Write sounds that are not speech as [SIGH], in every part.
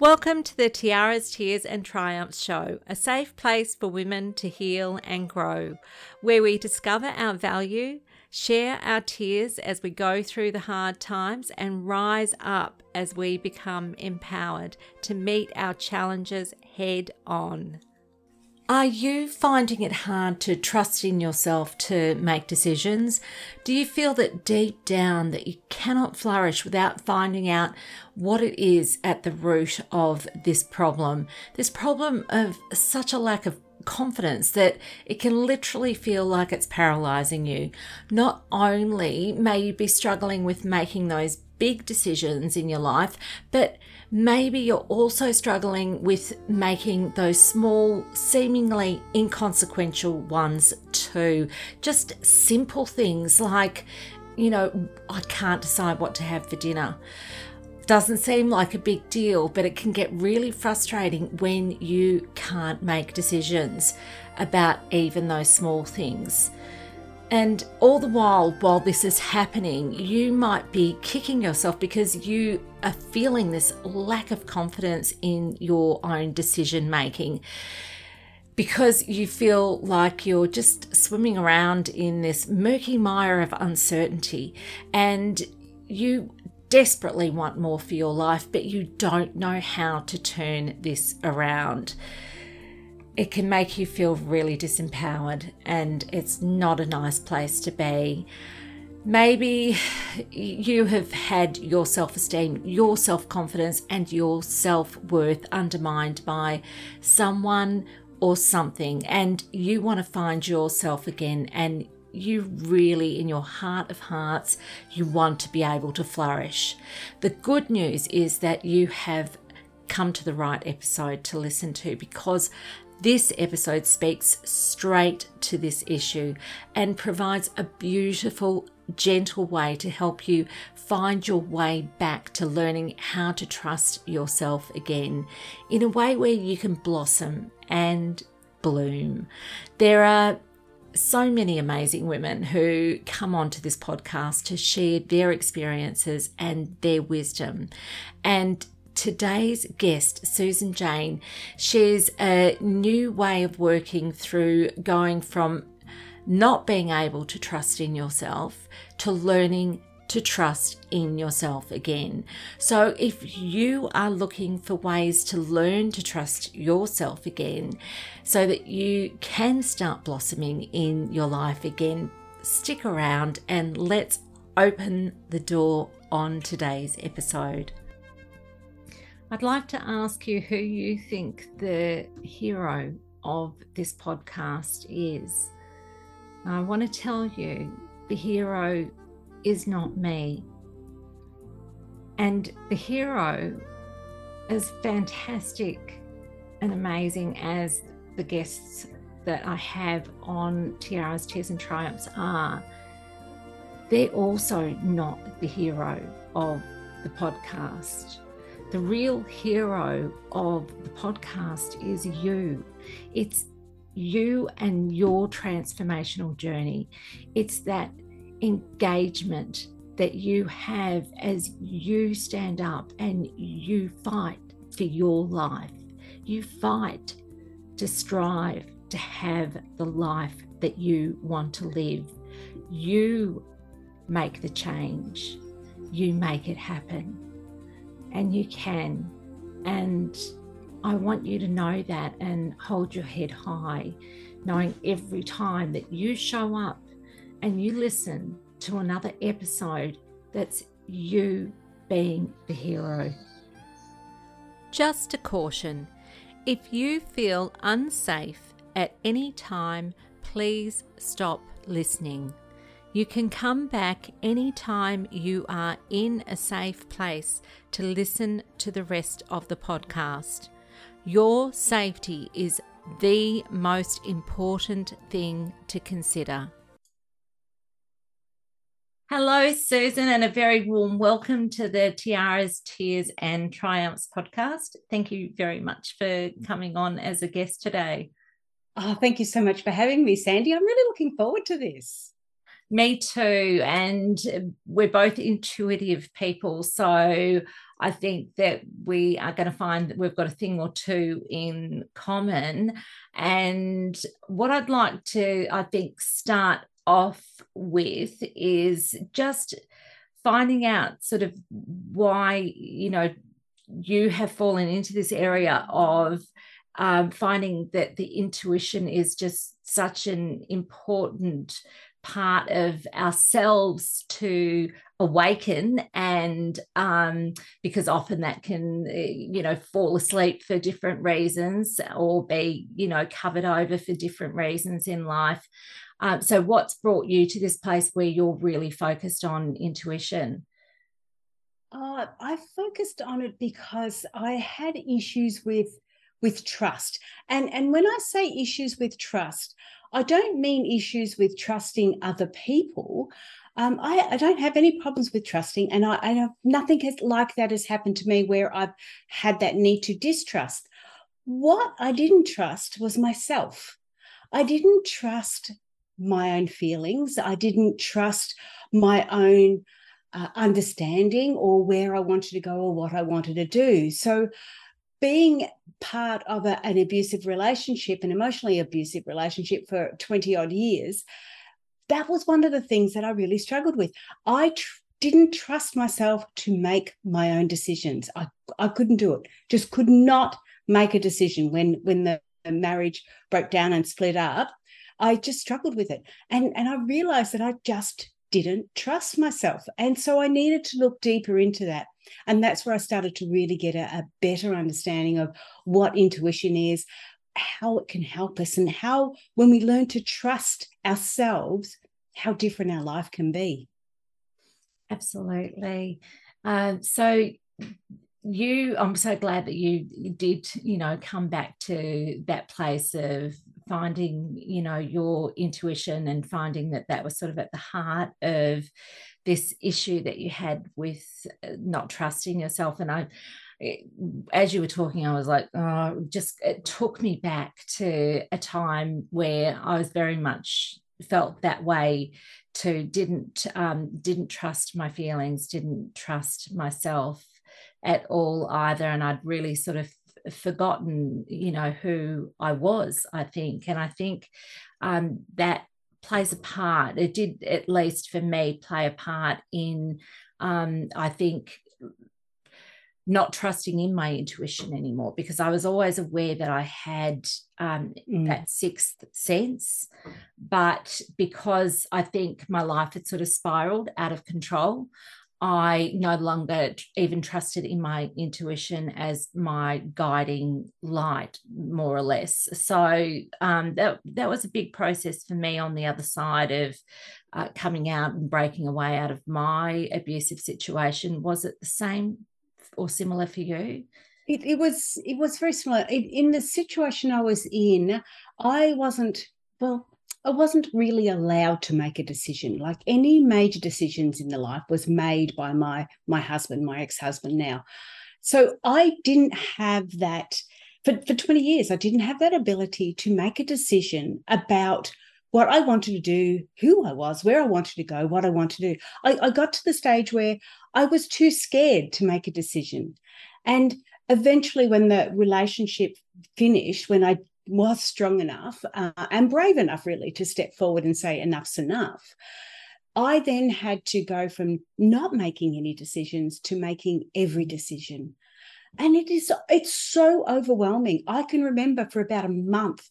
Welcome to the Tiaras, Tears and Triumphs show, a safe place for women to heal and grow, where we discover our value, share our tears as we go through the hard times, and rise up as we become empowered to meet our challenges head on. Are you finding it hard to trust in yourself to make decisions? Do you feel that deep down that you cannot flourish without finding out what it is at the root of this problem? This problem of such a lack of confidence that it can literally feel like it's paralyzing you. Not only may you be struggling with making those big decisions in your life, but maybe you're also struggling with making those small, seemingly inconsequential ones too. Just simple things like, you know, I can't decide what to have for dinner doesn't seem like a big deal, but it can get really frustrating when you can't make decisions about even those small things. And all the while, while this is happening, you might be kicking yourself because you are feeling this lack of confidence in your own decision making. Because you feel like you're just swimming around in this murky mire of uncertainty and you desperately want more for your life, but you don't know how to turn this around. It can make you feel really disempowered, and it's not a nice place to be. Maybe you have had your self esteem, your self confidence, and your self worth undermined by someone or something, and you want to find yourself again and you really, in your heart of hearts, you want to be able to flourish. The good news is that you have come to the right episode to listen to because this episode speaks straight to this issue and provides a beautiful, gentle way to help you find your way back to learning how to trust yourself again in a way where you can blossom and bloom. There are so many amazing women who come onto this podcast to share their experiences and their wisdom. And today's guest, Susan Jane, shares a new way of working through going from not being able to trust in yourself to learning to trust in yourself again. So, if you are looking for ways to learn to trust yourself again so that you can start blossoming in your life again, stick around and let's open the door on today's episode. I'd like to ask you who you think the hero of this podcast is. I want to tell you the hero is not me. And the hero, as fantastic and amazing as the guests that I have on Tiaras, Tears and Triumphs are, they're also not the hero of the podcast. The real hero of the podcast is you. It's you and your transformational journey. It's that engagement that you have as you stand up and you fight for your life. You fight to strive to have the life that you want to live. You make the change, you make it happen, and you can. And I want you to know that and hold your head high, knowing every time that you show up and you listen to another episode that's you being the hero. Just a caution if you feel unsafe at any time, please stop listening. You can come back anytime you are in a safe place to listen to the rest of the podcast. Your safety is the most important thing to consider. Hello, Susan, and a very warm welcome to the Tiaras, Tears and Triumphs podcast. Thank you very much for coming on as a guest today. Oh, thank you so much for having me, Sandy. I'm really looking forward to this. Me too. And we're both intuitive people. So I think that we are going to find that we've got a thing or two in common. And what I'd like to, I think, start off with is just finding out sort of why, you know, you have fallen into this area of um, finding that the intuition is just such an important part of ourselves to awaken and um, because often that can eh, you know fall asleep for different reasons or be you know covered over for different reasons in life um, so what's brought you to this place where you're really focused on intuition uh, i focused on it because i had issues with with trust and and when i say issues with trust I don't mean issues with trusting other people. Um, I, I, don't have any problems with trusting, and I, I have, nothing has, like that has happened to me where I've had that need to distrust. What I didn't trust was myself. I didn't trust my own feelings. I didn't trust my own uh, understanding or where I wanted to go or what I wanted to do. So being part of a, an abusive relationship, an emotionally abusive relationship for 20 odd years, that was one of the things that I really struggled with. I tr- didn't trust myself to make my own decisions. I, I couldn't do it, just could not make a decision when, when the marriage broke down and split up. I just struggled with it. And, and I realized that I just didn't trust myself. And so I needed to look deeper into that. And that's where I started to really get a, a better understanding of what intuition is, how it can help us, and how, when we learn to trust ourselves, how different our life can be. Absolutely. Um, so, you, I'm so glad that you did, you know, come back to that place of finding, you know, your intuition and finding that that was sort of at the heart of this issue that you had with uh, not trusting yourself. And I, as you were talking, I was like, oh, just it took me back to a time where I was very much felt that way too. Didn't um, didn't trust my feelings, didn't trust myself at all either, and I'd really sort of forgotten, you know, who I was. I think, and I think um, that plays a part. It did, at least for me, play a part in, um, I think, not trusting in my intuition anymore because I was always aware that I had um, mm. that sixth sense. But because I think my life had sort of spiraled out of control, I no longer even trusted in my intuition as my guiding light, more or less. So um, that that was a big process for me on the other side of uh, coming out and breaking away out of my abusive situation. Was it the same or similar for you? It, it was it was very similar. It, in the situation I was in, I wasn't well I wasn't really allowed to make a decision. Like any major decisions in the life was made by my my husband, my ex-husband now. So I didn't have that for, for 20 years, I didn't have that ability to make a decision about what I wanted to do, who I was, where I wanted to go, what I wanted to do. I, I got to the stage where I was too scared to make a decision. And eventually, when the relationship finished, when I was strong enough uh, and brave enough, really, to step forward and say, enough's enough. I then had to go from not making any decisions to making every decision. And it is, it's so overwhelming. I can remember for about a month,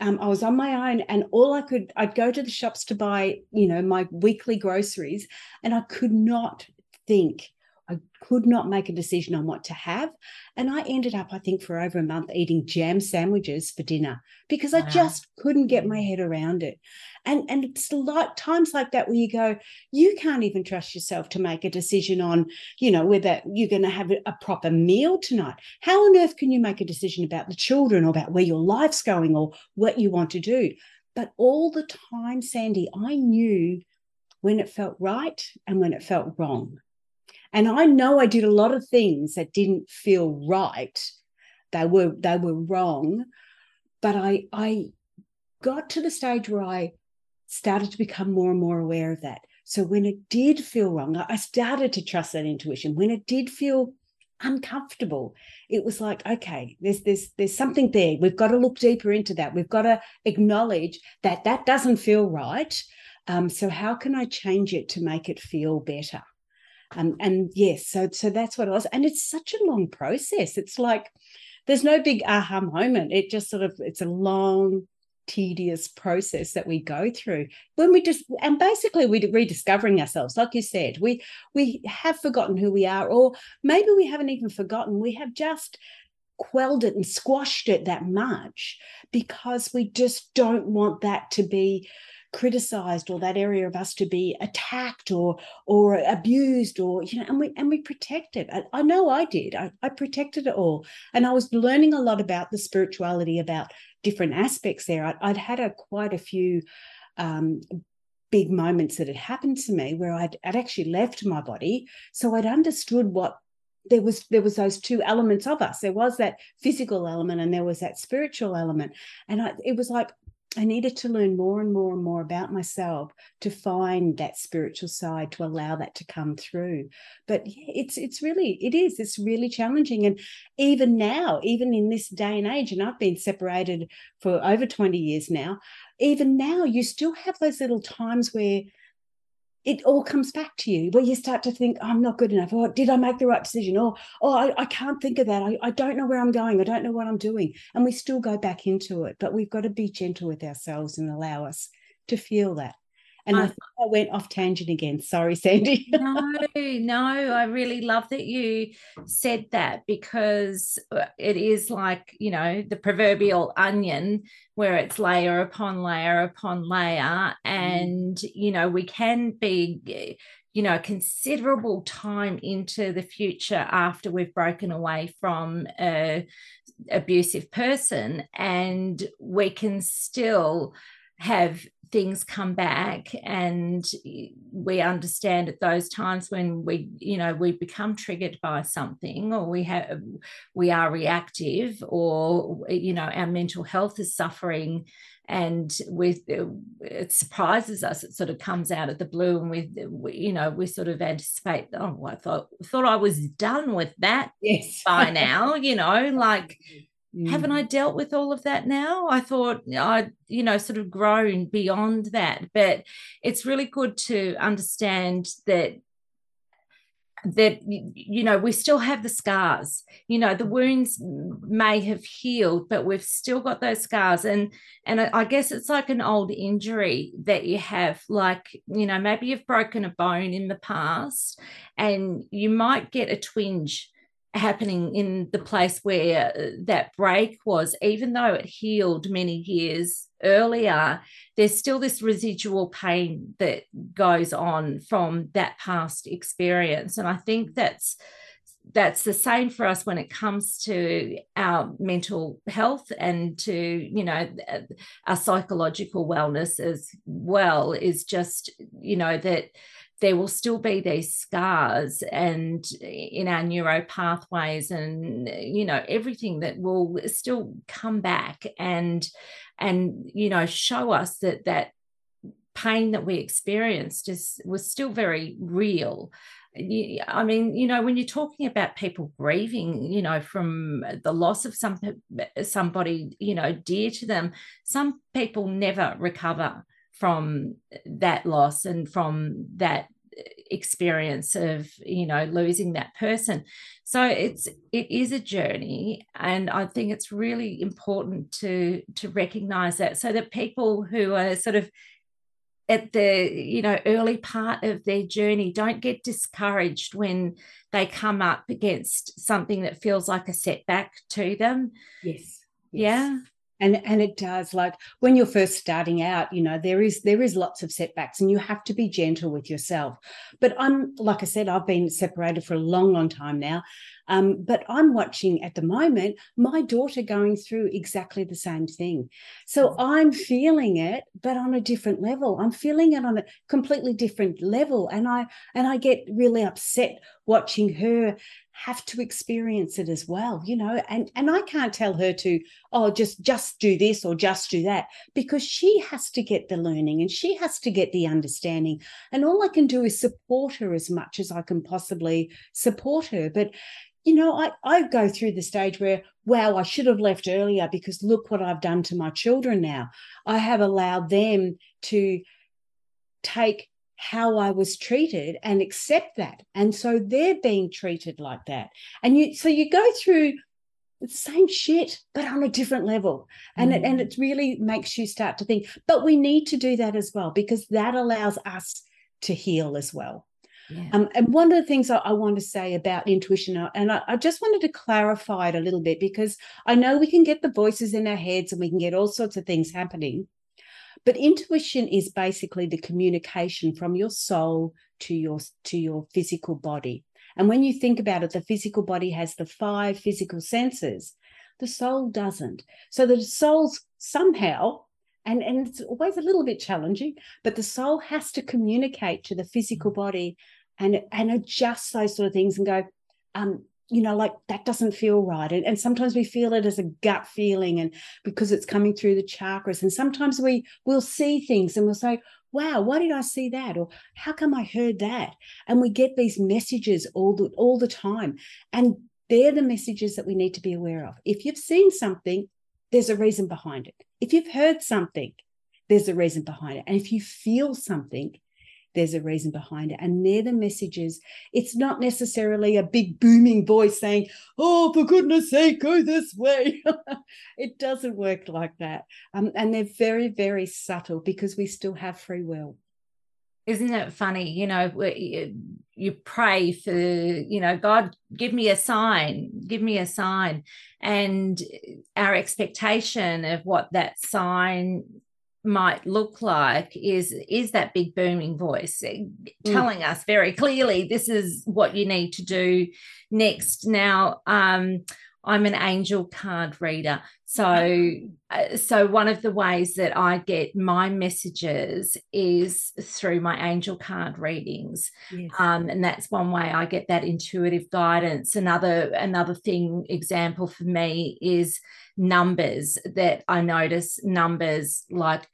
um, I was on my own and all I could, I'd go to the shops to buy, you know, my weekly groceries and I could not think I could not make a decision on what to have. And I ended up, I think, for over a month eating jam sandwiches for dinner because I just couldn't get my mm. head around it. And, and it's like times like that where you go, you can't even trust yourself to make a decision on, you know, whether you're going to have a proper meal tonight. How on earth can you make a decision about the children or about where your life's going or what you want to do? But all the time, Sandy, I knew when it felt right and when it felt wrong. And I know I did a lot of things that didn't feel right. They were they were wrong. But I I got to the stage where I started to become more and more aware of that. So when it did feel wrong, I started to trust that intuition. When it did feel uncomfortable. It was like, okay, there's there's there's something there. We've got to look deeper into that. We've got to acknowledge that that doesn't feel right. Um, so how can I change it to make it feel better? Um, and yes, so so that's what it was. And it's such a long process. It's like there's no big aha moment. It just sort of it's a long, tedious process that we go through when we just and basically we're rediscovering ourselves like you said we we have forgotten who we are or maybe we haven't even forgotten we have just quelled it and squashed it that much because we just don't want that to be criticized or that area of us to be attacked or or abused or you know and we and we protect it. I, I know i did. I, I protected it all. And i was learning a lot about the spirituality about different aspects there. I, would had a quite a few um, big moments that had happened to me where I'd, I'd actually left my body. So i'd understood what there was there was those two elements of us. There was that physical element and there was that spiritual element. And I, it was like I needed to learn more and more and more about myself to find that spiritual side to allow that to come through. But it's it's really it is it's really challenging, and even now, even in this day and age, and I've been separated for over twenty years now. Even now, you still have those little times where it all comes back to you where you start to think, oh, I'm not good enough. Or did I make the right decision? Or, oh, I, I can't think of that. I, I don't know where I'm going. I don't know what I'm doing. And we still go back into it. But we've got to be gentle with ourselves and allow us to feel that. And I, thought I, went off tangent again. Sorry, Sandy. [LAUGHS] no, no, I really love that you said that because uh, it is like, you know, the proverbial onion where it's layer upon layer upon layer. Mm. And, mm. you know, we can be, you know, considerable time into the future after we've broken away from a abusive person and we can still have things come back and we understand at those times when we you know we become triggered by something or we have we are reactive or you know our mental health is suffering and with uh, it surprises us it sort of comes out of the blue and we, you know we sort of anticipate oh i thought thought i was done with that yes. by now you know like [LAUGHS] mm-hmm. Mm. Haven't I dealt with all of that now? I thought I'd, you know, sort of grown beyond that. But it's really good to understand that that you know we still have the scars you know the wounds may have healed but we've still got those scars and and i guess it's like an old injury that you have like you know maybe you've broken a bone in the past and you might get a twinge happening in the place where uh, that break was, even though it healed many years earlier, there's still this residual pain that goes on from that past experience. And I think that's that's the same for us when it comes to our mental health and to you know our psychological wellness as well is just you know that there will still be these scars and in our neuro pathways and you know everything that will still come back and and you know show us that that pain that we experienced is was still very real. I mean, you know, when you're talking about people grieving, you know, from the loss of some somebody, you know, dear to them, some people never recover from that loss and from that experience of you know losing that person. So it's it is a journey and i think it's really important to to recognize that. So that people who are sort of at the you know early part of their journey don't get discouraged when they come up against something that feels like a setback to them. Yes, yes. yeah and and it does like when you're first starting out you know there is there is lots of setbacks and you have to be gentle with yourself. But i'm like i said i've been separated for a long long time now. Um, but i'm watching at the moment my daughter going through exactly the same thing. So mm. i'm feeling it but on a different level. I'm feeling it on a completely different level. And i and i get really upset watching her have to experience it as well you know and and i can't tell her to oh just just do this or just do that because she has to get the learning and she has to get the understanding and all i can do is support her as much as i can possibly support her but you know, I, I go through the stage where, wow, I should have left earlier because look what I've done to my children now. I have allowed them to take how I was treated and accept that. And so they're being treated like that. And you so you go through the same shit, but on a different level. And, mm. it, and mm. it really makes you start to think, but we need to do that as well, because that allows us to heal as well. Yeah. Um, and one of the things I, I, want to say about intuition, uh, and I, I, just wanted to clarify it a little bit because I know we can get the voices in our heads and we can get all sorts of things happening. But intuition is basically the communication from your soul to your to your physical body. And when you think about it, the physical body has the five physical senses. The soul doesn't. So the soul's somehow and and it's always a little bit challenging but the soul has to communicate to the physical body and and adjust those sort of things and go um you know like that doesn't feel right. And, and sometimes we feel it as a gut feeling and because it's coming through the chakras. And sometimes we will see things and we'll say wow why did i see that? or how come i heard that? And we get these messages all the all the time. And they're the messages that we need to be aware of. If you've seen something there's a reason behind it. If you've heard something there's a reason behind it. And if you feel something there's a reason behind it. And they're the messages. It's not necessarily a big booming voice saying, oh, for goodness sake, go this way. [LAUGHS] it doesn't work like that. Um, and they're very, very subtle because we still have free will isn't it funny you know you pray for you know god give me a sign give me a sign and our expectation of what that sign might look like is is that big booming voice eh, mm. telling us very clearly this is what you need to do next now um i'm an angel card reader so uh, so one of the ways that i get my messages is through my angel card readings yes. um, and that's one way i get that intuitive guidance another another thing example for me is numbers that I notice numbers like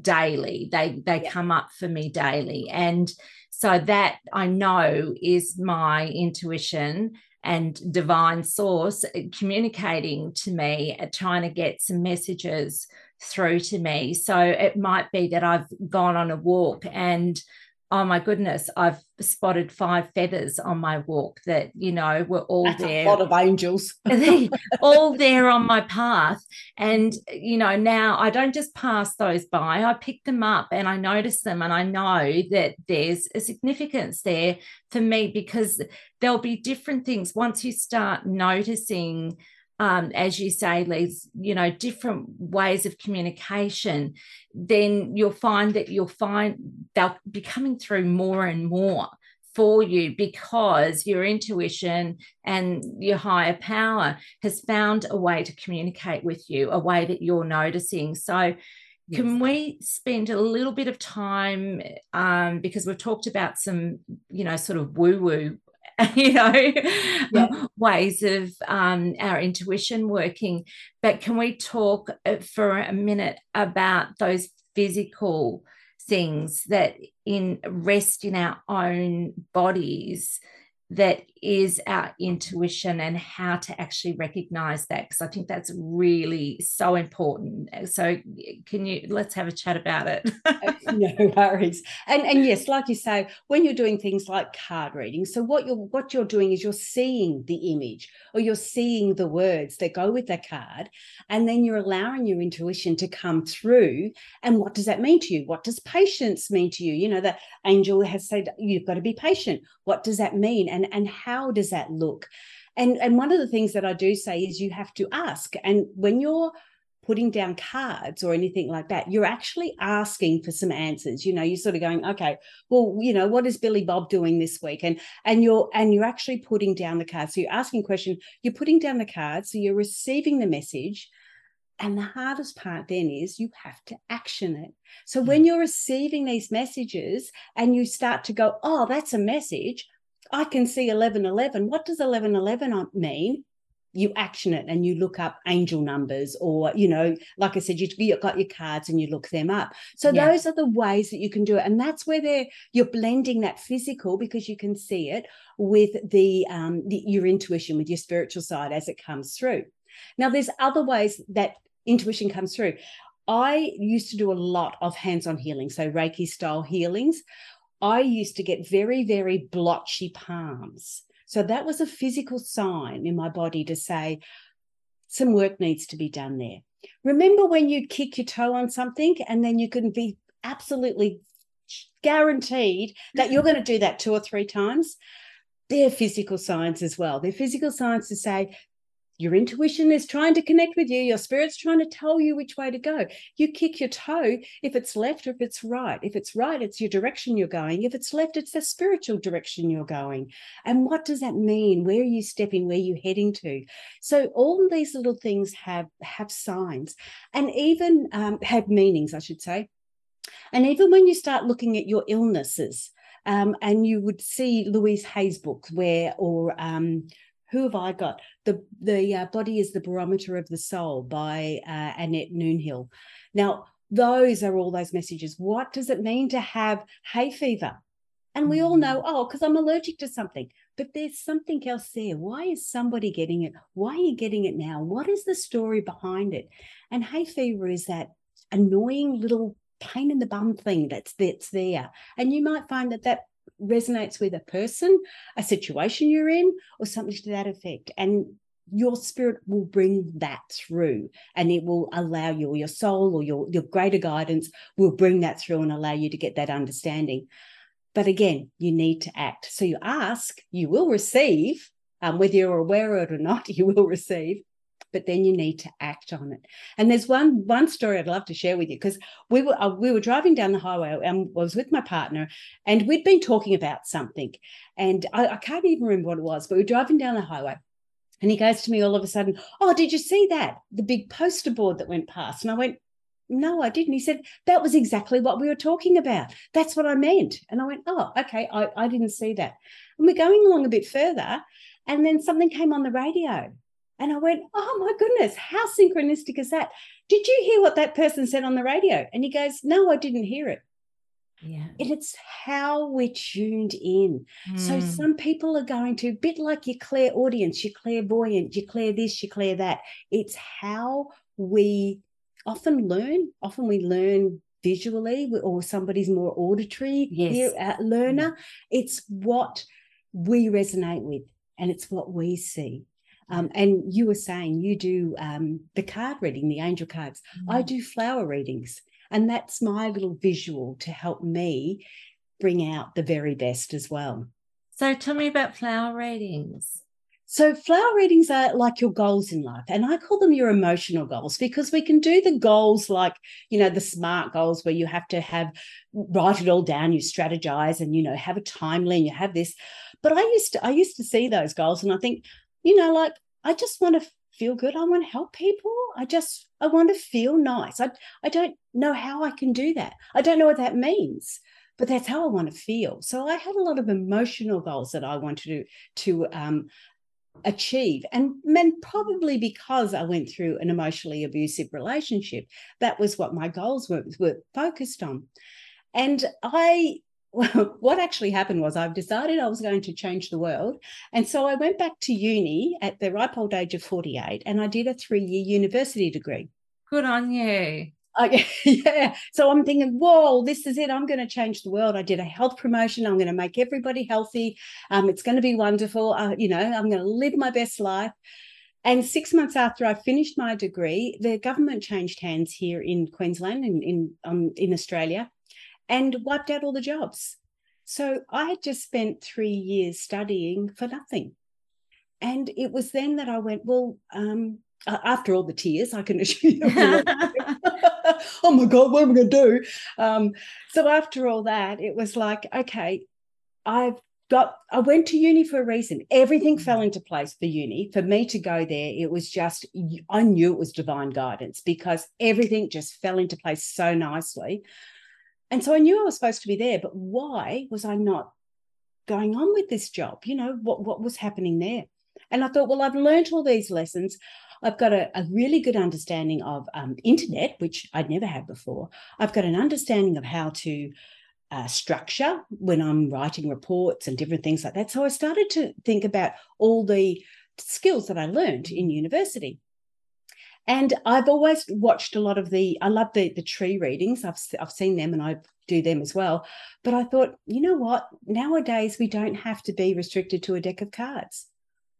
daily. They they yeah. come up for me daily. And so that I know is my intuition and divine source communicating to me, uh, trying to get some messages through to me. So it might be that I've gone on a walk and oh my goodness, I've spotted five feathers on my walk that, you know, were all That's there. A lot of angels. [LAUGHS] all there on my path. And, you know, now I don't just pass those by, I pick them up and I notice them and I know that there's a significance there for me because there'll be different things once you start noticing um, as you say, Liz, you know, different ways of communication, then you'll find that you'll find they'll be coming through more and more for you because your intuition and your higher power has found a way to communicate with you, a way that you're noticing. So, Yes. Can we spend a little bit of time um, because we've talked about some, you know, sort of woo woo [LAUGHS] you know, yeah. ways of um, our intuition working. But can we talk uh, for a minute about those physical things that in rest in our own bodies that is our intuition and how to actually recognize that because i think that's really so important. So can you let's have a chat about it. [LAUGHS] No worries. And and yes like you say when you're doing things like card reading so what you're what you're doing is you're seeing the image or you're seeing the words that go with the card and then you're allowing your intuition to come through. And what does that mean to you? What does patience mean to you? You know the angel has said you've got to be patient. What does that mean? And and how does that look? And and one of the things that i do say is you have to ask. And when you're putting down cards or anything like that you're actually asking for some answers. You know you're sort of going okay well you know what is billy bob doing this week? And and you're and you're actually putting down the cards. So you're asking question you're putting down the cards so you're receiving the message. And the hardest part then is you have to action it. So when mm. you're receiving these messages and you start to go, oh, that's a message, I can see 1111. What does 1111 mean? you action it and you look up angel numbers or you know like i said you, you got your cards and you look them up so yeah. those are the ways that you can do it and that's where they're you're blending that physical because you can see it with the um the, your intuition with your spiritual side as it comes through now there's other ways that intuition comes through i used to do a lot of hands-on healing so reiki style healings i used to get very very blotchy palms so that was a physical sign in my body to say, some work needs to be done there. Remember when you kick your toe on something and then you can be absolutely guaranteed that you're going to do that two or three times? They're physical signs as well. They're physical signs to say your intuition is trying to connect with you. Your spirit's trying to tell you which way to go. You kick your toe if it's left or if it's right. If it's right, it's your direction you're going. If it's left, it's the spiritual direction you're going. And what does that mean? Where are you stepping? Where are you heading to? So all these little things have have signs and even um, have meanings, I should say. And even when you start looking at your illnesses, um, and you would see Louise Hay's book where, or um, who have I got? The the uh, body is the barometer of the soul by uh, Annette Noontil. Now those are all those messages. What does it mean to have hay fever? And we all know, mm. oh, because I'm allergic to something. But there's something else there. Why is somebody getting it? Why are you getting it now? What is the story behind it? And hay fever is that annoying little pain in the bum thing that's that's there. And you might find that that resonates with a person, a situation you're in, or something to that effect. And your spirit will bring that through and it will allow you or your soul or your, your greater guidance will bring that through and allow you to get that understanding but again you need to act so you ask you will receive um, whether you're aware of it or not [LAUGHS] you will receive but then you need to act on it. And there's one one story I'd love to share with you because we were uh, we were driving down the highway and I was with my partner and we'd been talking about something, and I, I can't even remember what it was, but we are driving down the highway. And he goes to me all of a sudden, Oh, did you see that? The big poster board that went past. And I went, no, I didn't. He said, that was exactly what we were talking about. That's what I meant. And I went, oh, okay, I, I didn't see that. And we're going along a bit further. And then something came on the radio. And I went, Oh my goodness, how synchronistic is that? Did you hear what that person said on the radio? And he goes, No, I didn't hear it. Yeah. And it's how we're tuned in. Mm. So hmm. some people are going to, bit like your clairaudience, your clairvoyant, your clear this, your clear that. It's how we often learn. Often we learn visually, or somebody's more auditory yes. uh, learner. Mm. It's what we resonate with, and it's what we see. Um, and you were saying you do um, the card reading, the angel cards. Mm-hmm. I do flower readings. And that's my little visual to help me bring out the very best as well. So tell me about flower readings. So, flower readings are like your goals in life, and I call them your emotional goals because we can do the goals like, you know, the smart goals where you have to have write it all down, you strategize, and you know, have a timeline, you have this. But I used to, I used to see those goals, and I think, you know, like I just want to feel good. I want to help people. I just I want to feel nice. I I don't know how I can do that. I don't know what that means, but that's how I want to feel. So I had a lot of emotional goals that I wanted to to um, achieve, and and probably because I went through an emotionally abusive relationship, that was what my goals were were focused on. And I [LAUGHS] what actually happened was I've decided I was going to change the world. And so I went back to uni at the ripe old age of 48 and I did a three year university degree. Good on you. [LAUGHS] I, yeah. So I'm thinking, whoa, this is it. I'm going to change the world. I did a health promotion. I'm going to make everybody healthy. Um, it's going to be wonderful. Uh, you know, I'm going to live my best life. And six months after I finished my degree, the government changed hands here in Queensland, in in, um, in Australia, and wiped out all the jobs. So I had just spent three years studying for nothing. And it was then that I went, well, um, after all the tears, I can [LAUGHS] assure you. [LAUGHS] oh my God, what am I going to do? Um, so after all that, it was like, okay, I've got, I went to uni for a reason. Everything fell into place for uni. For me to go there, it was just, I knew it was divine guidance because everything just fell into place so nicely. And so I knew I was supposed to be there, but why was I not going on with this job? You know, what, what was happening there? And I thought, well, I've learned all these lessons. I've got a, a really good understanding of um, internet, which I'd never had before. I've got an understanding of how to uh, structure when I'm writing reports and different things like that. So I started to think about all the skills that I learned in university. And I've always watched a lot of the, I love the, the tree readings. I've, I've seen them and I do them as well. But I thought, you know what? Nowadays, we don't have to be restricted to a deck of cards.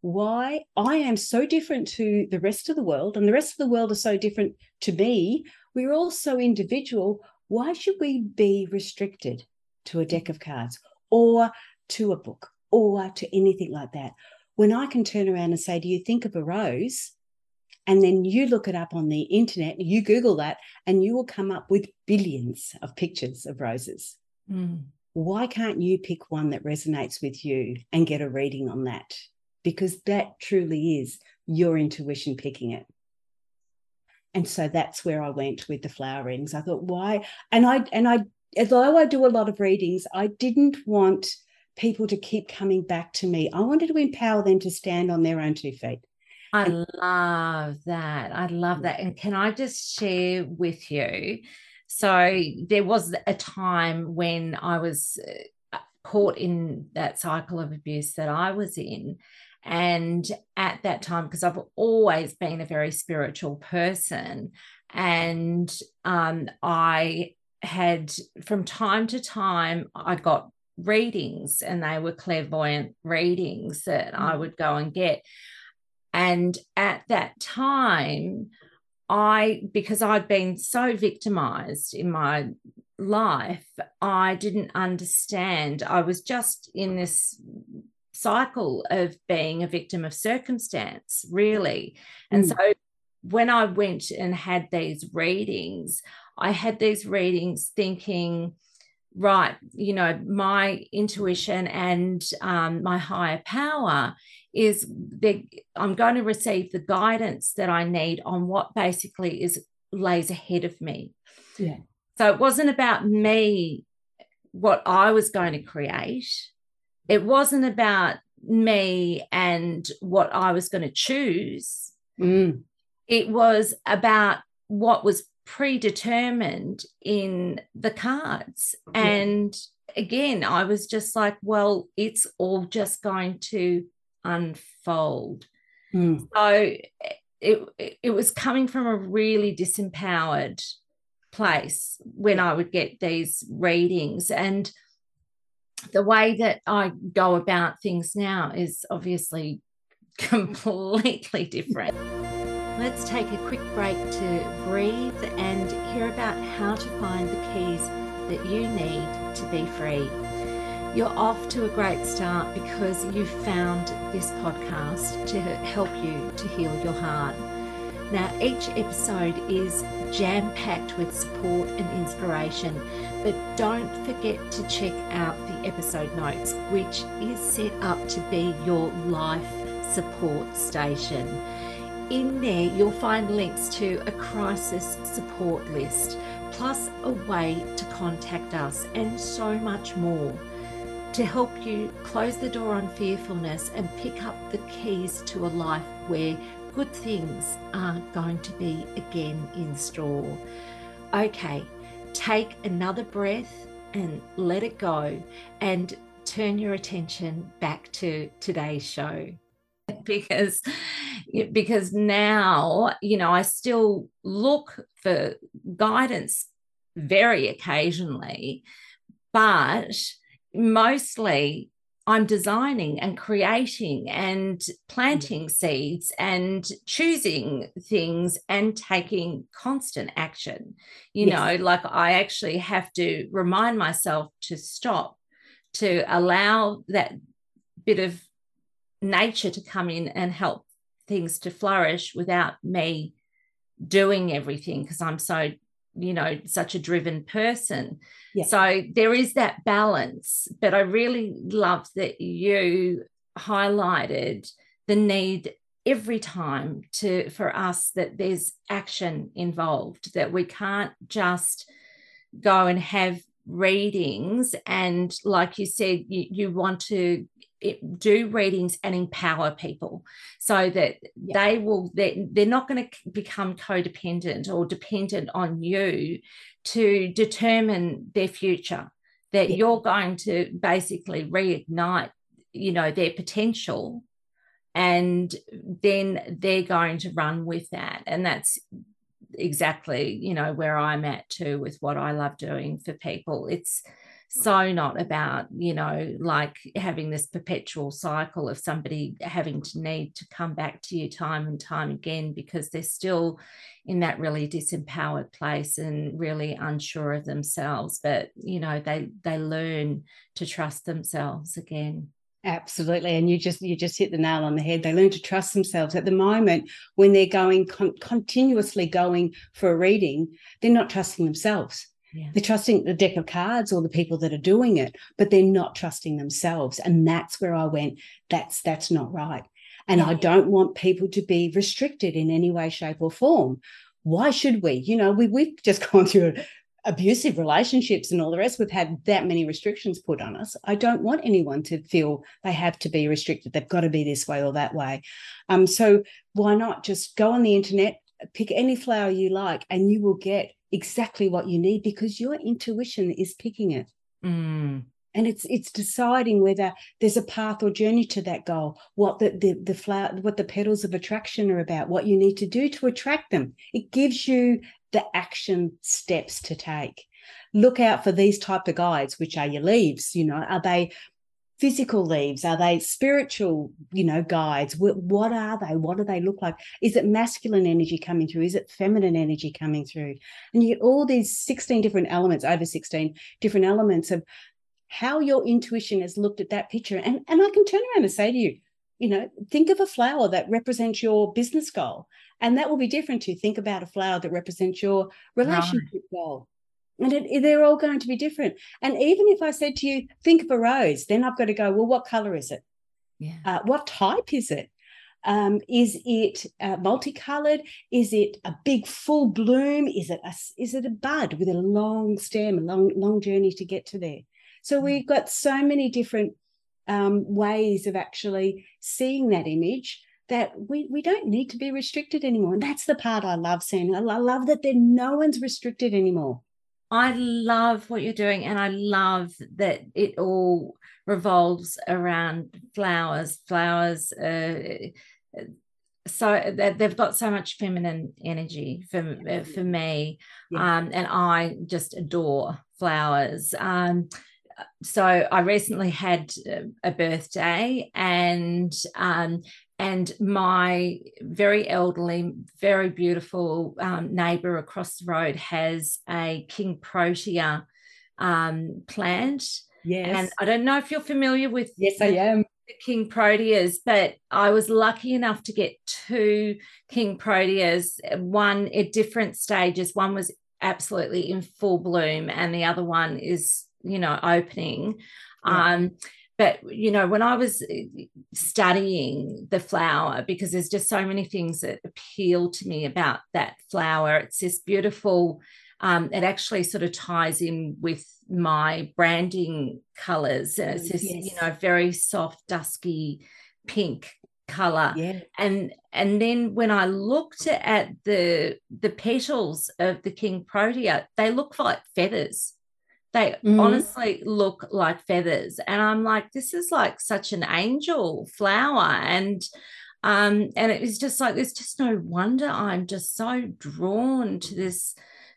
Why? I am so different to the rest of the world, and the rest of the world are so different to me. We're all so individual. Why should we be restricted to a deck of cards or to a book or to anything like that? When I can turn around and say, Do you think of a rose? And then you look it up on the internet, you Google that, and you will come up with billions of pictures of roses. Mm. Why can't you pick one that resonates with you and get a reading on that? Because that truly is your intuition picking it. And so that's where I went with the flower readings. I thought, why? And I and I although I do a lot of readings, I didn't want people to keep coming back to me. I wanted to empower them to stand on their own two feet. I love that. I love that. And can I just share with you? So there was a time when I was uh, caught in that cycle of abuse that I was in. And at that time, because I've always been a very spiritual person, and um, I had from time to time, I got readings, and they were clairvoyant readings that mm. I would go and get. And at that time, I, because I'd been so victimized in my life, I didn't understand. I was just in this cycle of being a victim of circumstance, really. And mm. so when I went and had these readings, I had these readings thinking, right, you know, my intuition and um, my higher power is that I'm going to receive the guidance that I need on what basically is lays ahead of me. Yeah. So it wasn't about me, what I was going to create. It wasn't about me and what I was going to choose. Mm. It was about what was predetermined in the cards. Yeah. And again, I was just like, well, it's all just going to unfold. Mm. So it, it was coming from a really disempowered place when I would get these readings. And the way that I go about things now is obviously [LAUGHS] completely different. Let's take a quick break to breathe and hear about how to find the keys that you need to be free. You're off to a great start because you found this podcast to help you to heal your heart. Now, each episode is jam packed with support and inspiration, but don't forget to check out the episode notes, which is set up to be your life support station. In there, you'll find links to a crisis support list, plus a way to contact us, and so much more to help you close the door on fearfulness and pick up the keys to a life where good things are going to be again in store. Okay, take another breath and let it go and turn your attention back to today's show [LAUGHS] because because now you know I still look for guidance very occasionally but mostly I'm designing and creating and mm. planting seeds and choosing things and taking constant action. You yes. know, like I actually have to remind myself to stop, to allow that bit of nature to come in and help things to flourish without me doing everything because I'm so, you know, such a driven person. Yeah. So there is that balance. But I really love that you highlighted the need every time to for us that there's action involved that we can't just go and have readings and like you said you, you want to do readings and empower people so that yeah. they will they're, they're not going to become codependent or dependent on you to determine their future that yeah. you're going to basically reignite you know their potential and then they're going to run with that and that's exactly you know where i'm at too with what i love doing for people it's so not about you know like having this perpetual cycle of somebody having to need to come back to you time and time again because they're still in that really disempowered place and really unsure of themselves but you know they they learn to trust themselves again Absolutely, and you just you just hit the nail on the head. They learn to trust themselves. At the moment, when they're going con- continuously going for a reading, they're not trusting themselves. Yeah. They're trusting the deck of cards or the people that are doing it, but they're not trusting themselves. And that's where I went. That's that's not right. And yeah. I don't want people to be restricted in any way, shape, or form. Why should we? You know, we we've just [LAUGHS] gone through abusive relationships and all the rest, we've had that many restrictions put on us. I don't want anyone to feel they have to be restricted. They've got to be this way or that way. Um, so why not just go on the internet, pick any flower you like, and you will get exactly what you need because your intuition is picking it. Mm. And it's it's deciding whether there's a path or journey to that goal, what the, the the flower, what the petals of attraction are about, what you need to do to attract them. It gives you the action steps to take. Look out for these type of guides, which are your leaves. You know, are they physical leaves? Are they spiritual, you know, guides? What, are they? What do they look like? Is it masculine energy coming through? Is it feminine energy coming through? And you get all these 16 different elements, over 16 different elements of how your intuition has looked at that picture. And, and I can turn around and say to you, you know, think of a flower that represents your business goal. And that will be different to think about a flower that represents your relationship right. goal. And it, they're all going to be different. And even if I said to you, think of a rose, then I've got to go, well, what color is it? Yeah. Uh, what type is it? Um, is it uh, multicolored? Is it a big full bloom? Is it a, is it a bud with a long stem, a long long journey to get to there? So mm. we've got so many different um, ways of actually seeing that image that we, we don't need to be restricted anymore. And that's the part I love seeing. I love that there no one's restricted anymore. I love what you're doing, and I love that it all revolves around flowers. Flowers, uh, so they've got so much feminine energy for uh, for me, yeah. um, and I just adore flowers. Um, so I recently had a birthday, and um, and my very elderly, very beautiful um, neighbour across the road has a King Protea um, plant. Yes. And I don't know if you're familiar with. Yes, I am. the King Proteas, but I was lucky enough to get two King Proteas, one at different stages. One was absolutely in full bloom, and the other one is, you know, opening. Yeah. Um, but you know when i was uh, studying the flower because there's just so many things that appeal to me about that flower it's this beautiful um, it actually sort of ties in with my branding colors and it's this yes. you know very soft dusky pink color yeah. and and then when i looked at the the petals of the king protea they look like feathers they mm. honestly look like feathers. And I'm like, this is like such an angel flower. And um, and it was just like, there's just no wonder I'm just so drawn to this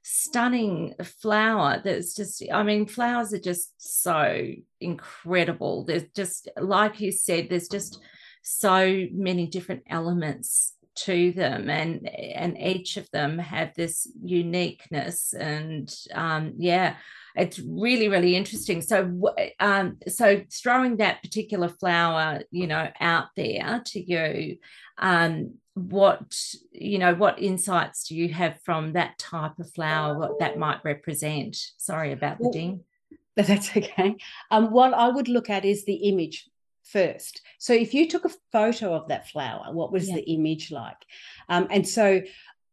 stunning flower that's just i mean flowers are just so incredible there's just like you said there's just so many different elements to them and and each of them have this uniqueness and um yeah it's really really interesting. So um so throwing that particular flower you know out there to you um what you know what insights do you have from that type of flower what that might represent? Sorry about the ding. But [LAUGHS] that's okay. Um what i would look at is the image first so if you took a photo of that flower what was yeah. the image like um and so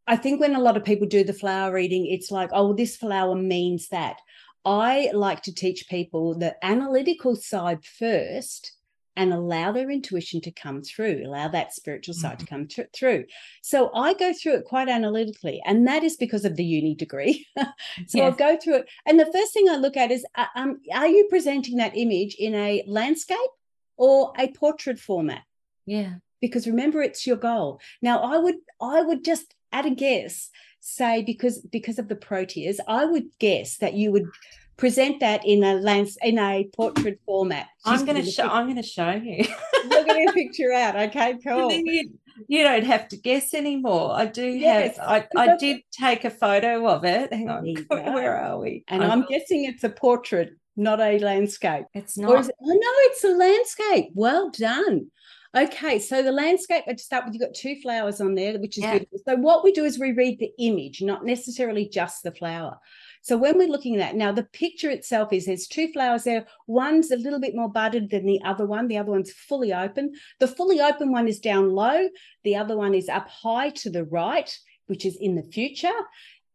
I think when a lot of people do the flower reading, it's like, oh, this flower means that. I like to teach people the analytical side first and allow their intuition to come through, allow that spiritual side Mm-hmm. to come th- through. So I go through it quite analytically, and that is because of the uni degree. [LAUGHS] so I'll go through it, and the first thing I look at is, uh, um, are you presenting that image in a landscape or a portrait format? Yeah. because remember it's your goal now i would i would just at a guess say because because of the proteas i would guess that you would present that in a lens in a portrait format I'm gonna show I'm gonna show you. [LAUGHS] you're getting a picture out okay [LAUGHS] cool you, you don't have to guess anymore. I do Yes, have I, I did take a photo of it. Hang on, There you [LAUGHS] go. where are we? and I i'm guessing it's a portrait not a landscape. It's or not. is it, oh no it's a landscape. Well done. Okay so the landscape let's start with you've got two flowers on there which is Yeah. beautiful. So what we do is we read the image not necessarily just the flower. So when we're looking at that now the picture itself is there's two flowers there. One's a little bit more budded than the other one. The other one's fully open. The fully open one is down low. The other one is up high to the right which is in the future.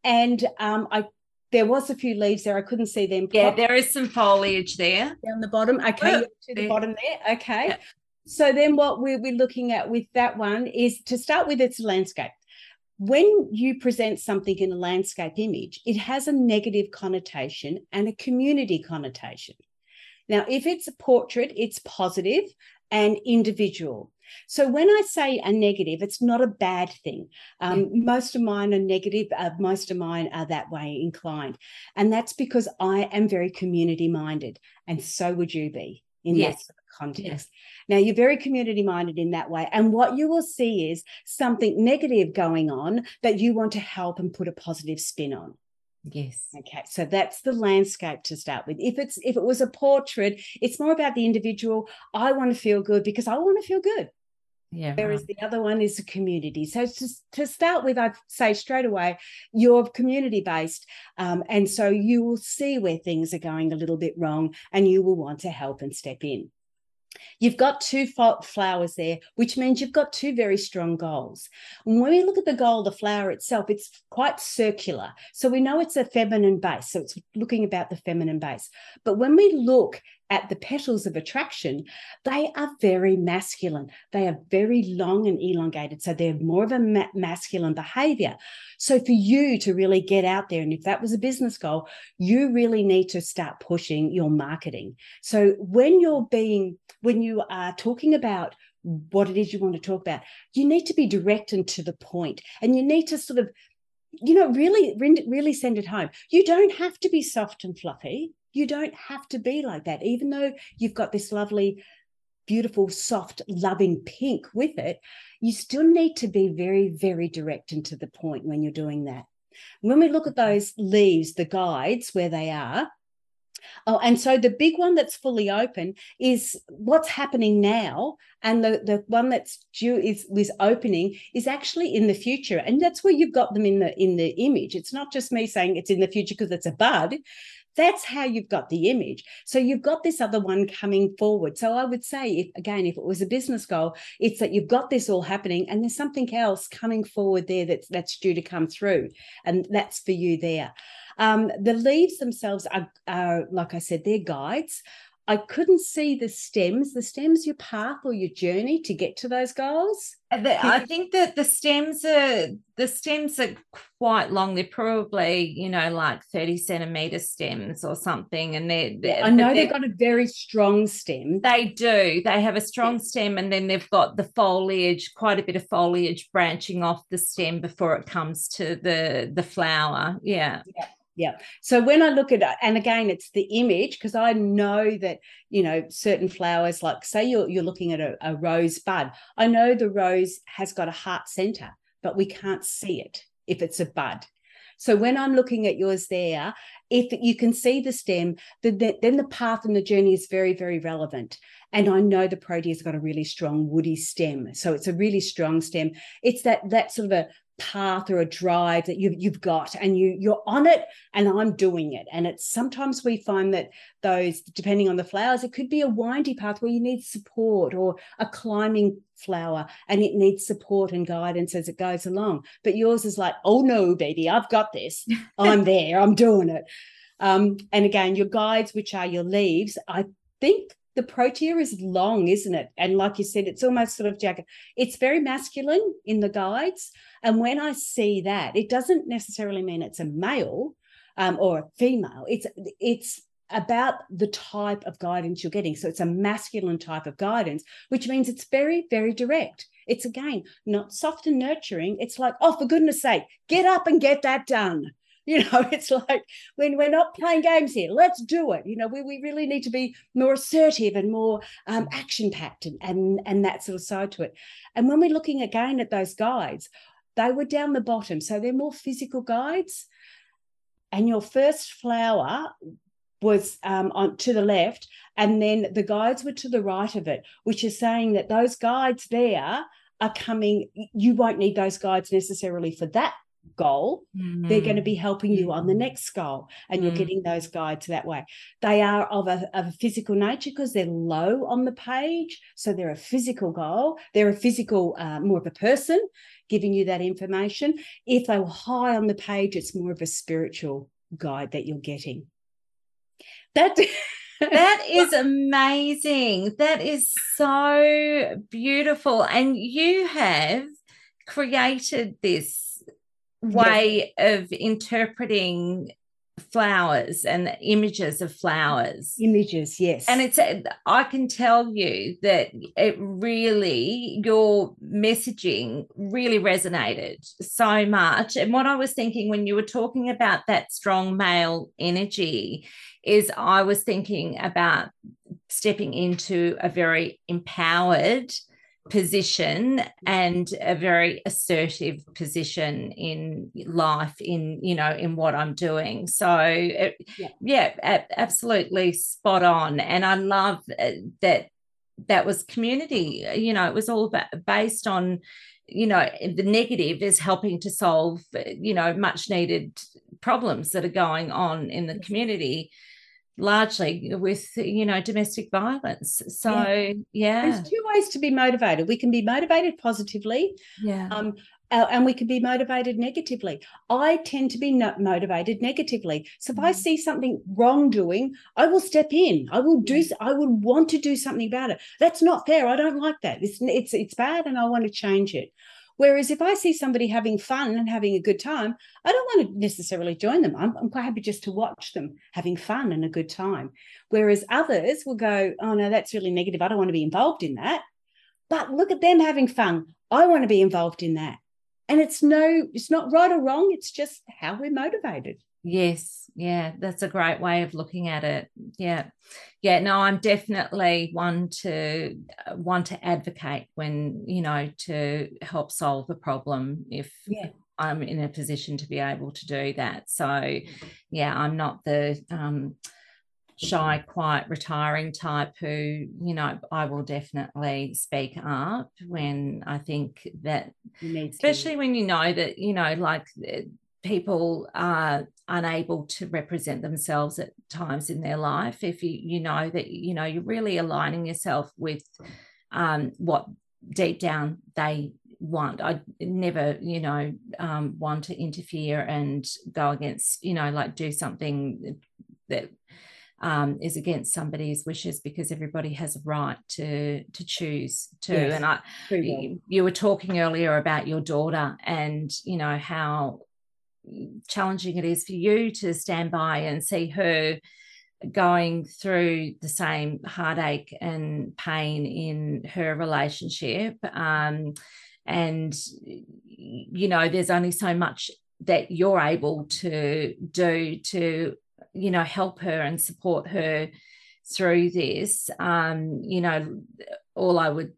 And um, i there was a few leaves there i couldn't see them yeah, properly there is some foliage there. down the bottom. Okay, oh, Look, to the bottom there. Okay. Yeah. So then what we're, we're looking at with that one is to start with its landscape. When you present something in a landscape image, it has a negative connotation and a community connotation. Now, if it's a portrait, it's positive and individual. So when I say a negative, it's not a bad thing. Um, Most of mine are negative. Uh, most of mine are that way inclined, and that's because I am very community minded, and so would you be in that Yes. sort of context. Now you're very community minded in that way, and what you will see is something negative going on that you want to help and put a positive spin on. Yes. Okay, so that's the landscape to start with. If it's if it was a portrait, it's more about the individual. I want to feel good because I want to feel good. Yeah. Whereas right. the other one is a community. So to, to start with, I'd say straight away, you're community based. Um, and so you will see where things are going a little bit wrong and you will want to help and step in. You've got two flowers there, which means you've got two very strong goals. And when we look at the goal, the flower itself, it's quite circular. So we know it's a feminine base. So it's looking about the feminine base. But when we look at the petals of attraction, they are very masculine. They are very long and elongated. So they're more of a ma- masculine behavior. So for you to really get out there, and if that was a business goal, you really need to start pushing your marketing. So when you're being, when you are talking about what it is you want to talk about, you need to be direct and to the point, and you need to sort of, you know, really, really send it home. You don't have to be soft and fluffy. You don't have to be like that, even though you've got this lovely, beautiful, soft, loving pink with it. You still need to be very, very direct and to the point when you're doing that. When we look at those leaves, the guides where they are, Oh, and so the big one that's fully open is what's happening now, and the the one that's due is is opening is actually in the future, and that's where you've got them in the in the image. It's not just me saying it's in the future because it's a bud. That's how you've got the image. So you've got this other one coming forward. So I would say, if again, if it was a business goal, it's that you've got this all happening, and there's something else coming forward there that's that's due to come through, and that's for you there. Um, the leaves themselves are, are, like I said, they're guides. I couldn't see the stems. The stems, your path or your journey to get to those goals. Uh, I think that the stems are the stems are quite long. They're probably you know like thirty centimeter stems or something, and they're, they're I know they've got a very strong stem. They do. They have a strong stem, and then they've got the foliage, quite a bit of foliage branching off the stem before it comes to the the flower. Yeah, Yeah. So when I look at and again, it's the image because I know that you know certain flowers, like say you're you're looking at a, a rose bud. I know the rose has got a heart center, but we can't see it if it's a bud. So when I'm looking at yours there, if you can see the stem, then the, then the path and the journey is very, very relevant. And I know the protea's got a really strong woody stem, so it's a really strong stem. It's that that sort of a path or a drive that you've you've got, and you you're on it, and I'm doing it. And it's sometimes we find that those, depending on the flowers, it could be a windy path where you need support, or a climbing flower, and it needs support and guidance as it goes along. But yours is like, oh no, baby, I've got this. I'm there. I'm doing it. Um, and again, your guides, which are your leaves, I think the protea is long, isn't it? And like you said, it's almost sort of jagged. It's very masculine in the guides. And when I see that, it doesn't necessarily mean it's a male um, or a female. It's it's about the type of guidance you're getting. So it's a masculine type of guidance, which means it's very, very direct. It's again not soft and nurturing. It's like, oh, for goodness sake, get up and get that done. [LAUGHS] You know, it's like when we're not playing games here, let's do it. You know, we, we really need to be more assertive and more um, action packed and, and, and that sort of side to it. And when we're looking again at those guides, they were down the bottom. So they're more physical guides. And your first flower was um, on to the left, and then the guides were to the right of it, which is saying that those guides there are coming. You won't need those guides necessarily for that goal. Mm. They're going to be helping you on the mm-hmm. next goal, and mm. you're getting those guides that way. They are of a, of a physical nature because they're low on the page, so they're a physical goal. They're a physical, uh, more of a person giving you that information. If they were high on the page, it's more of a spiritual guide that you're getting. That [LAUGHS] that is amazing. That is so beautiful. And you have created this way yes. of interpreting flowers and images of flowers. Images yes. And it's i can tell you that it really your messaging really resonated so much. And what i was thinking when you were talking about that strong male energy is i was thinking about stepping into a very empowered position and a very assertive position in life in you know in what i'm doing. So it, yeah, yeah absolutely spot on. And i love uh, that that was community. You know it was all about, based on you know the negative is helping to solve you know much needed problems that are going on in the community largely with you know domestic violence so yeah. yeah. there's two ways to be motivated we can be motivated positively yeah um and we can be motivated negatively. I tend to be motivated negatively. So if I mm. see something wrongdoing, I will step in. I will do. I would want to do something about it. That's not fair. I don't like that. It's it's it's bad, and I want to change it. Whereas if I see somebody having fun and having a good time, I don't want to necessarily join them. I'm, I'm quite happy just to watch them having fun and a good time. Whereas others will go, oh, no, that's really negative. I don't want to be involved in that. But look at them having fun. I want to be involved in that. And it's no, it's not right or wrong. It's just how we're motivated. Yes, yeah, that's a great way of looking at it. Yeah, yeah. No, I'm definitely one to uh, want to advocate when you know to help solve a problem if yeah. I'm in a position to be able to do that. So, yeah, I'm not the um, shy, quiet, retiring type who you know I will definitely speak up when I think that, especially when you know that you know like people are unable to represent themselves at times in their life if you you know that you know you're really aligning yourself with um, what deep down they want. I never you know um, want to interfere and go against you know like do something that um, is against somebody's wishes because everybody has a right to to choose to. Yes, and i you, you were talking earlier about your daughter and you know how challenging it is for you to stand by and see her going through the same heartache and pain in her relationship. Um, and, you know, there's only so much that you're able to do to, you know, help her and support her through this. Um, you know, all I would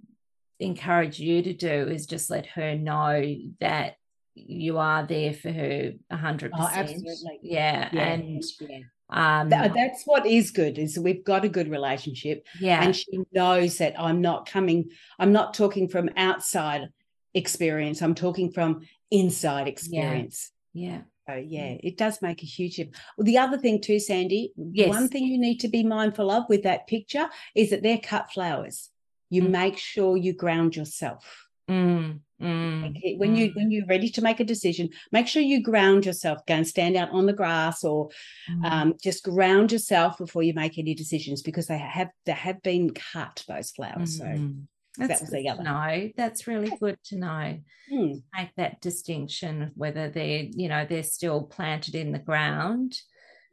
encourage you to do is just let her know that you are there for her 100% oh, absolutely yeah, yeah. and yeah. Um, that's what is good is we've got a good relationship yeah and she knows that i'm not coming i'm not talking from outside experience i'm talking from inside experience yeah, yeah. So yeah, it does make a huge difference. Well, the other thing too, Sandy, yes. one thing you need to be mindful of with that picture is that they're cut flowers. You mm. make sure you ground yourself Mm, mm, when mm. you when you're ready to make a decision, make sure you ground yourself. Go and stand out on the grass, or Mm. um, just ground yourself before you make any decisions because they have they have been cut those flowers. So Mhm. that That's was the other. know. That's really good to know. hmm, Make that distinction whether they're, you know, they're still planted in the ground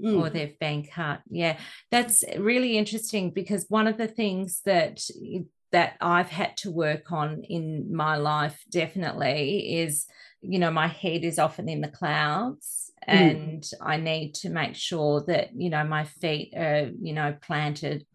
mm, or they've been cut. Yeah, that's really interesting because one of the things that that I've had to work on in my life definitely is, you know, my head is often in the clouds Mm. and I need to make sure that, you know, my feet are, you know, planted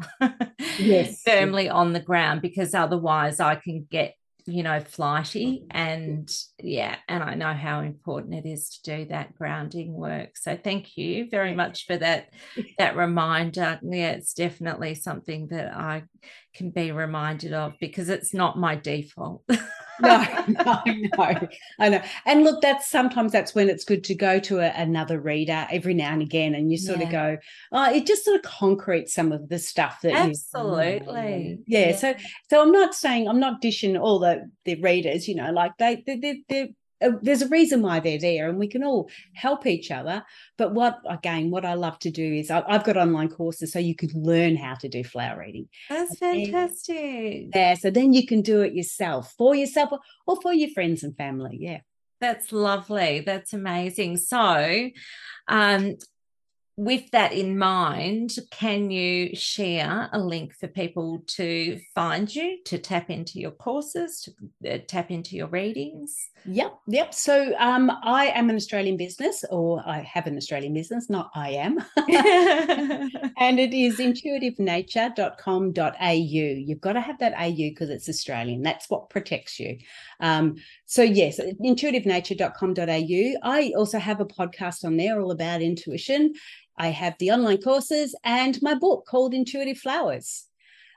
Yes. [LAUGHS] firmly on the ground because otherwise I can get you know, flighty. And yeah, and I know how important it is to do that grounding work. So thank you very much for that [LAUGHS] that reminder. Yeah, it's definitely something that I can be reminded of because it's not my default. [LAUGHS] no, [LAUGHS] no, no. I know. And look, that's sometimes that's when it's good to go to a, another reader every now and again, and you sort Yeah. of go, oh, it just sort of concretes some of the stuff that you- Absolutely. yeah, So, so I'm not saying I'm not dishing all the the readers. You know, like they they they. Uh, there's a reason why they're there, and we can all help each other. But what again, what I love to do is I, I've got online courses so you can learn how to do flower reading. That's fantastic. Yeah, so then you can do it yourself for yourself or, or for your friends and family. Yeah. That's lovely. That's amazing. So, um, with that in mind, can you share a link for people to find you, to tap into your courses, to uh, tap into your readings? Yep, yep. So um, I am an Australian business, or I have an Australian business, not I am. [LAUGHS] and it is intuitivenature.com.au. You've got to have that AU because it's Australian. That's what protects you. Um, so, yes, intuitivenature.com.au. I also have a podcast on there all about intuition. I have the online courses and my book called Intuitive Flowers.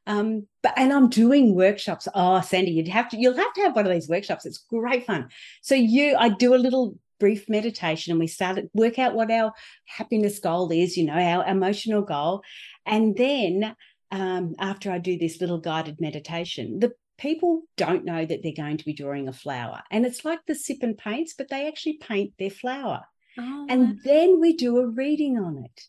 Um, but and I'm doing workshops. Oh, Sandy, you'd have to, you'll have to have one of these workshops. It's great fun. So you, I do a little brief meditation and we start work out what our happiness goal is, you know, our emotional goal. And then um, after I do this little guided meditation, the people don't know that they're going to be drawing a flower. And it's like the sip and paints, but they actually paint their flower. Oh, And then we do a reading on it.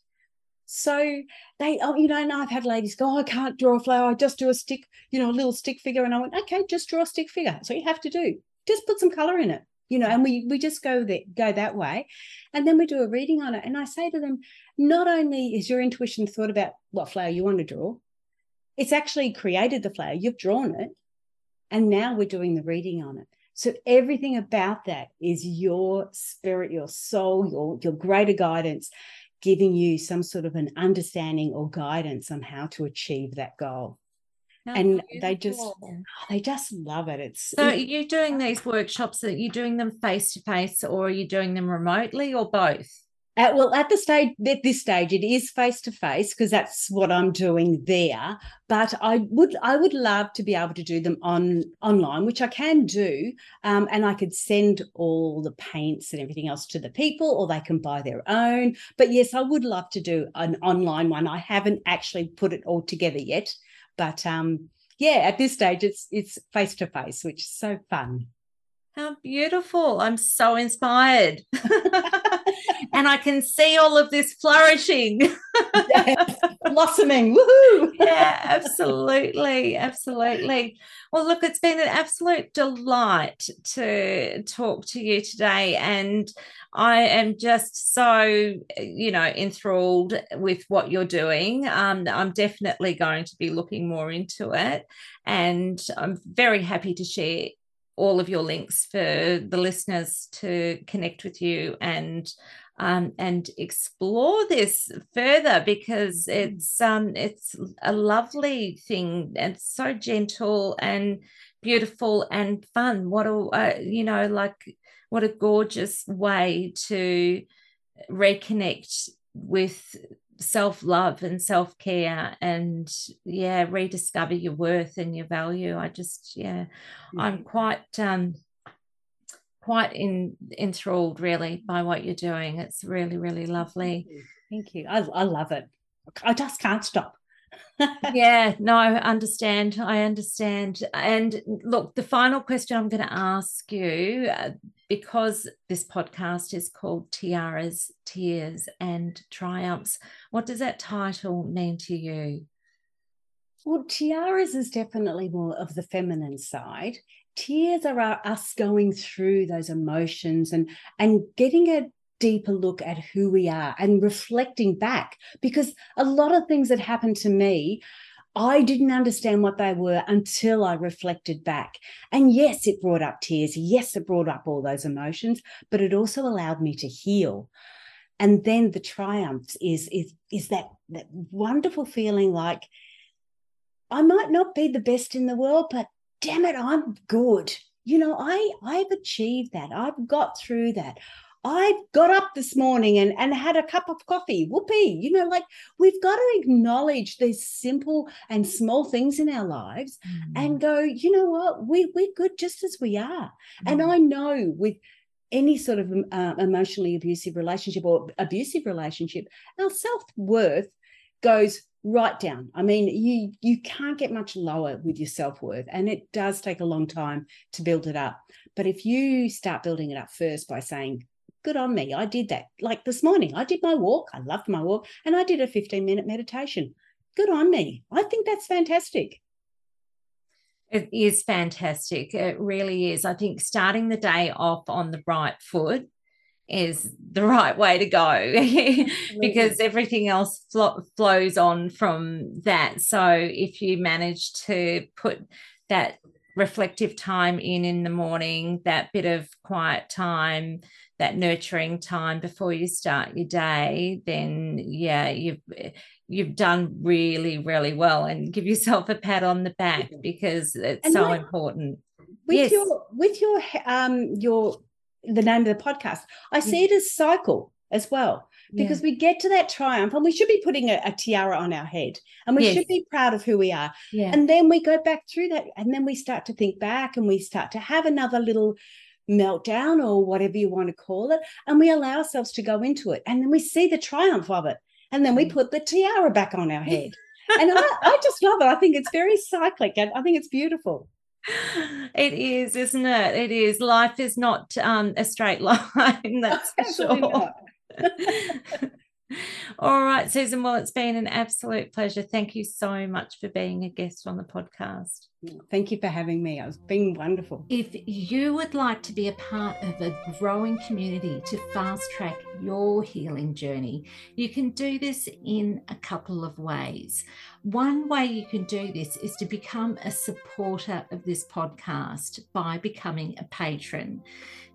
So they, oh, you know, and I've had ladies go, oh, I can't draw a flower. I just do a stick, you know, a little stick figure. And I went, okay, just draw a stick figure. That's what you have to do. Just put some color in it, you know, and we we just go that go that way. And then we do a reading on it. And I say to them, not only is your intuition thought about what flower you want to draw, it's actually created the flower. You've drawn it. And now we're doing the reading on it. So everything about that is your spirit, your soul, your, your greater guidance giving you some sort of an understanding or guidance on how to achieve that goal. how and they just- They just love it. It's So, are it- you doing these workshops? Are you're doing them face to face, or are you doing them remotely, or both? At, well at the stage at this stage it is face to face because that's what I'm doing there. But I would I would love to be able to do them on online, which I can do, um, and I could send all the paints and everything else to the people, or they can buy their own. But yes, I would love to do an online one. I haven't actually put it all together yet, but um, yeah, at this stage it's it's face to face, which is so fun. How beautiful. I'm so inspired. [LAUGHS] and I can see all of this flourishing. [LAUGHS] Yes, blossoming, woohoo! yeah, absolutely. Absolutely. Well, look, it's been an absolute delight to talk to you today. And I am just so, you know, enthralled with what you're doing. Um, I'm definitely going to be looking more into it. And I'm very happy to share all of your links for the listeners to connect with you and um, and explore this further because it's um, it's a lovely thing and so gentle and beautiful and fun. What a uh, you know like what a gorgeous way to reconnect with self love and self care and yeah rediscover your worth and your value. I just yeah I'm quite um quite in, enthralled really by what you're doing. It's really, really lovely. Thank you. I, I love it. I just can't stop. Yeah, no, I understand. I understand. And look, the final question I'm going to ask you, uh, because this podcast is called Tiaras, Tears, and Triumphs, what does that title mean to you? Well, tiaras is definitely more of the feminine side. Tears are us going through those emotions and and getting a deeper look at who we are and reflecting back because a lot of things that happened to me I didn't understand what they were until I reflected back. And yes, it brought up tears. Yes, it brought up all those emotions, but it also allowed me to heal. And then the triumphs is is is that that wonderful feeling like I might not be the best in the world, but damn it, I'm good. You know, I I've achieved that. I've got through that. I got up this morning and, and had a cup of coffee. Whoopee. You know, like we've got to acknowledge these simple and small things in our lives mm. and go, you know what, we, we're good just as we are. Mm. And I know with any sort of uh, emotionally abusive relationship or abusive relationship, our self worth goes right down. I mean, you you can't get much lower with your self-worth and it does take a long time to build it up. But if you start building it up first by saying, good on me, I did that. Like this morning, I did my walk, I loved my walk, and I did a 15-minute meditation. Good on me. I think that's fantastic. It is fantastic. It really is. I think starting the day off on the right foot is the right way to go [LAUGHS] because everything else flo- flows on from that. So if you manage to put that reflective time in in the morning, that bit of quiet time, that nurturing time before you start your day, then yeah, you've you've done really really well and give yourself a pat on the back because it's and so like, important. With yes. your with your um your the name of the podcast. I see it as cycle as well because yeah. we get to that triumph and we should be putting a, a tiara on our head and we yes. should be proud of who we are. Yeah. And then we go back through that and then we start to think back and we start to have another little meltdown or whatever you want to call it and we allow ourselves to go into it and then we see the triumph of it and then we mm. put the tiara back on our head. [LAUGHS] and I, I just love it. I think it's very cyclic and I think it's beautiful. It is, isn't it? It is. Life is not um, a straight [LAUGHS] line, that's for sure. [LAUGHS] All right, Susan. Well, it's been an absolute pleasure. Thank you so much for being a guest on the podcast. Thank you for having me. It's been wonderful. If you would like to be a part of a growing community to fast track your healing journey, you can do this in a couple of ways. One way you can do this is to become a supporter of this podcast by becoming a patron.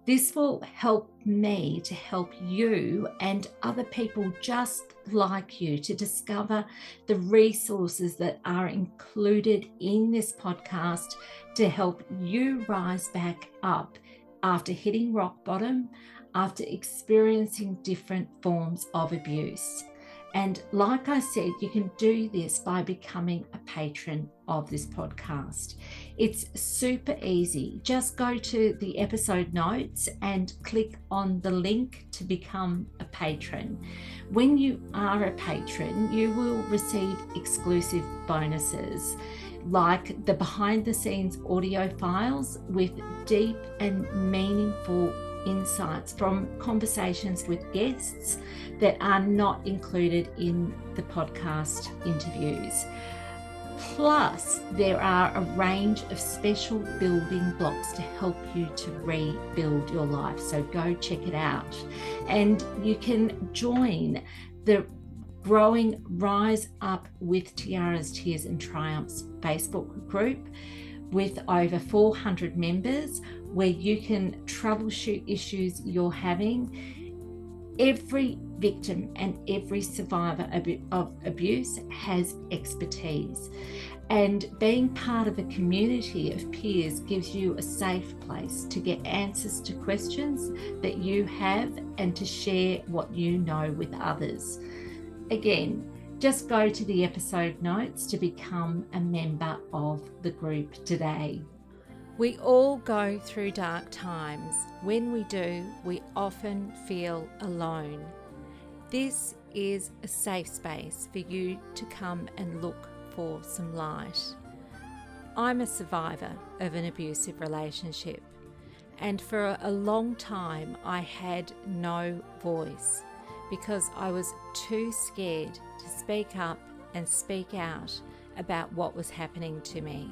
This will help me to help you and other people just like you to discover the resources that are included in this podcast to help you rise back up after hitting rock bottom, after experiencing different forms of abuse. And like I said, you can do this by becoming a patron of this podcast. It's super easy. Just go to the episode notes and click on the link to become a patron. When you are a patron, you will receive exclusive bonuses like the behind the scenes audio files with deep and meaningful insights from conversations with guests that are not included in the podcast interviews. Plus, there are a range of special building blocks to help you to rebuild your life. So go check it out. And you can join the growing Rise Up with Tiaras, Tears and Triumphs Facebook group with over 400 members where you can troubleshoot issues you're having. Every victim and every survivor of abuse has expertise. And being part of a community of peers gives you a safe place to get answers to questions that you have and to share what you know with others. Again, just go to the episode notes to become a member of the group today. We all go through dark times. When we do, we often feel alone. This is a safe space for you to come and look for some light. I'm a survivor of an abusive relationship, and for a long time I had no voice because I was too scared to speak up and speak out about what was happening to me.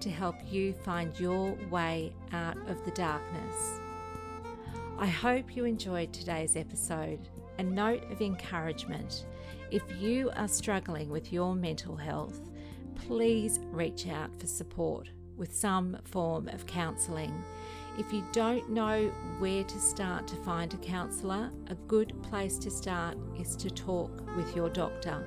to help you find your way out of the darkness. I hope you enjoyed today's episode. A note of encouragement if you are struggling with your mental health, please reach out for support with some form of counselling. If you don't know where to start to find a counsellor, a good place to start is to talk with your doctor.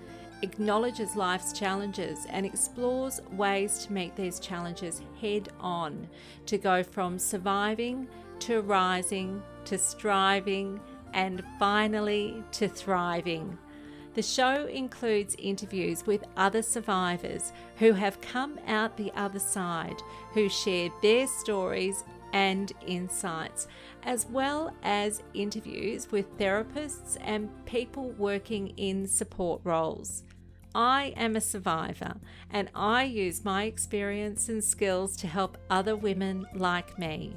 acknowledges life's challenges, and explores ways to meet these challenges head on to go from surviving to rising to striving and finally to thriving. The show includes interviews with other survivors who have come out the other side, who share their stories and insights, as well as interviews with therapists and people working in support roles. I am a survivor and I use my experience and skills to help other women like me.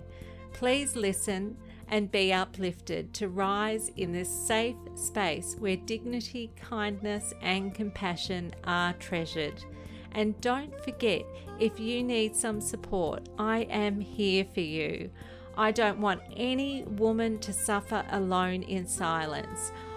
Please listen and be uplifted to rise in this safe space where dignity, kindness, and compassion are treasured. And don't forget, if you need some support, I am here for you. I don't want any woman to suffer alone in silence.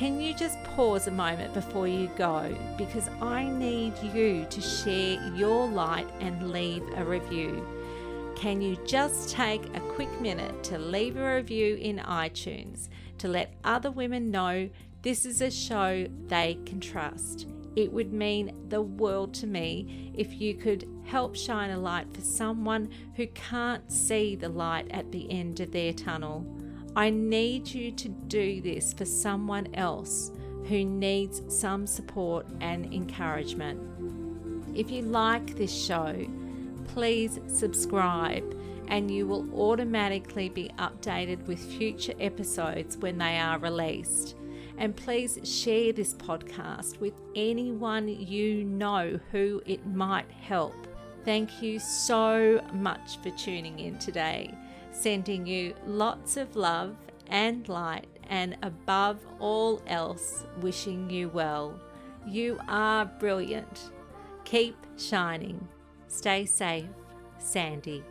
can you just pause a moment before you go? Because I need you to share your light and leave a review. Can you just take a quick minute to leave a review in iTunes? to let other women know this is a show they can trust. It would mean the world to me if you could help shine a light for someone who can't see the light at the end of their tunnel. I need you to do this for someone else who needs some support and encouragement. If you like this show, please subscribe and you will automatically be updated with future episodes when they are released. And please share this podcast with anyone you know who it might help. Thank you so much for tuning in today. Sending you lots of love and light, and above all else, wishing you well. You are brilliant. Keep shining. Stay safe, Sandy.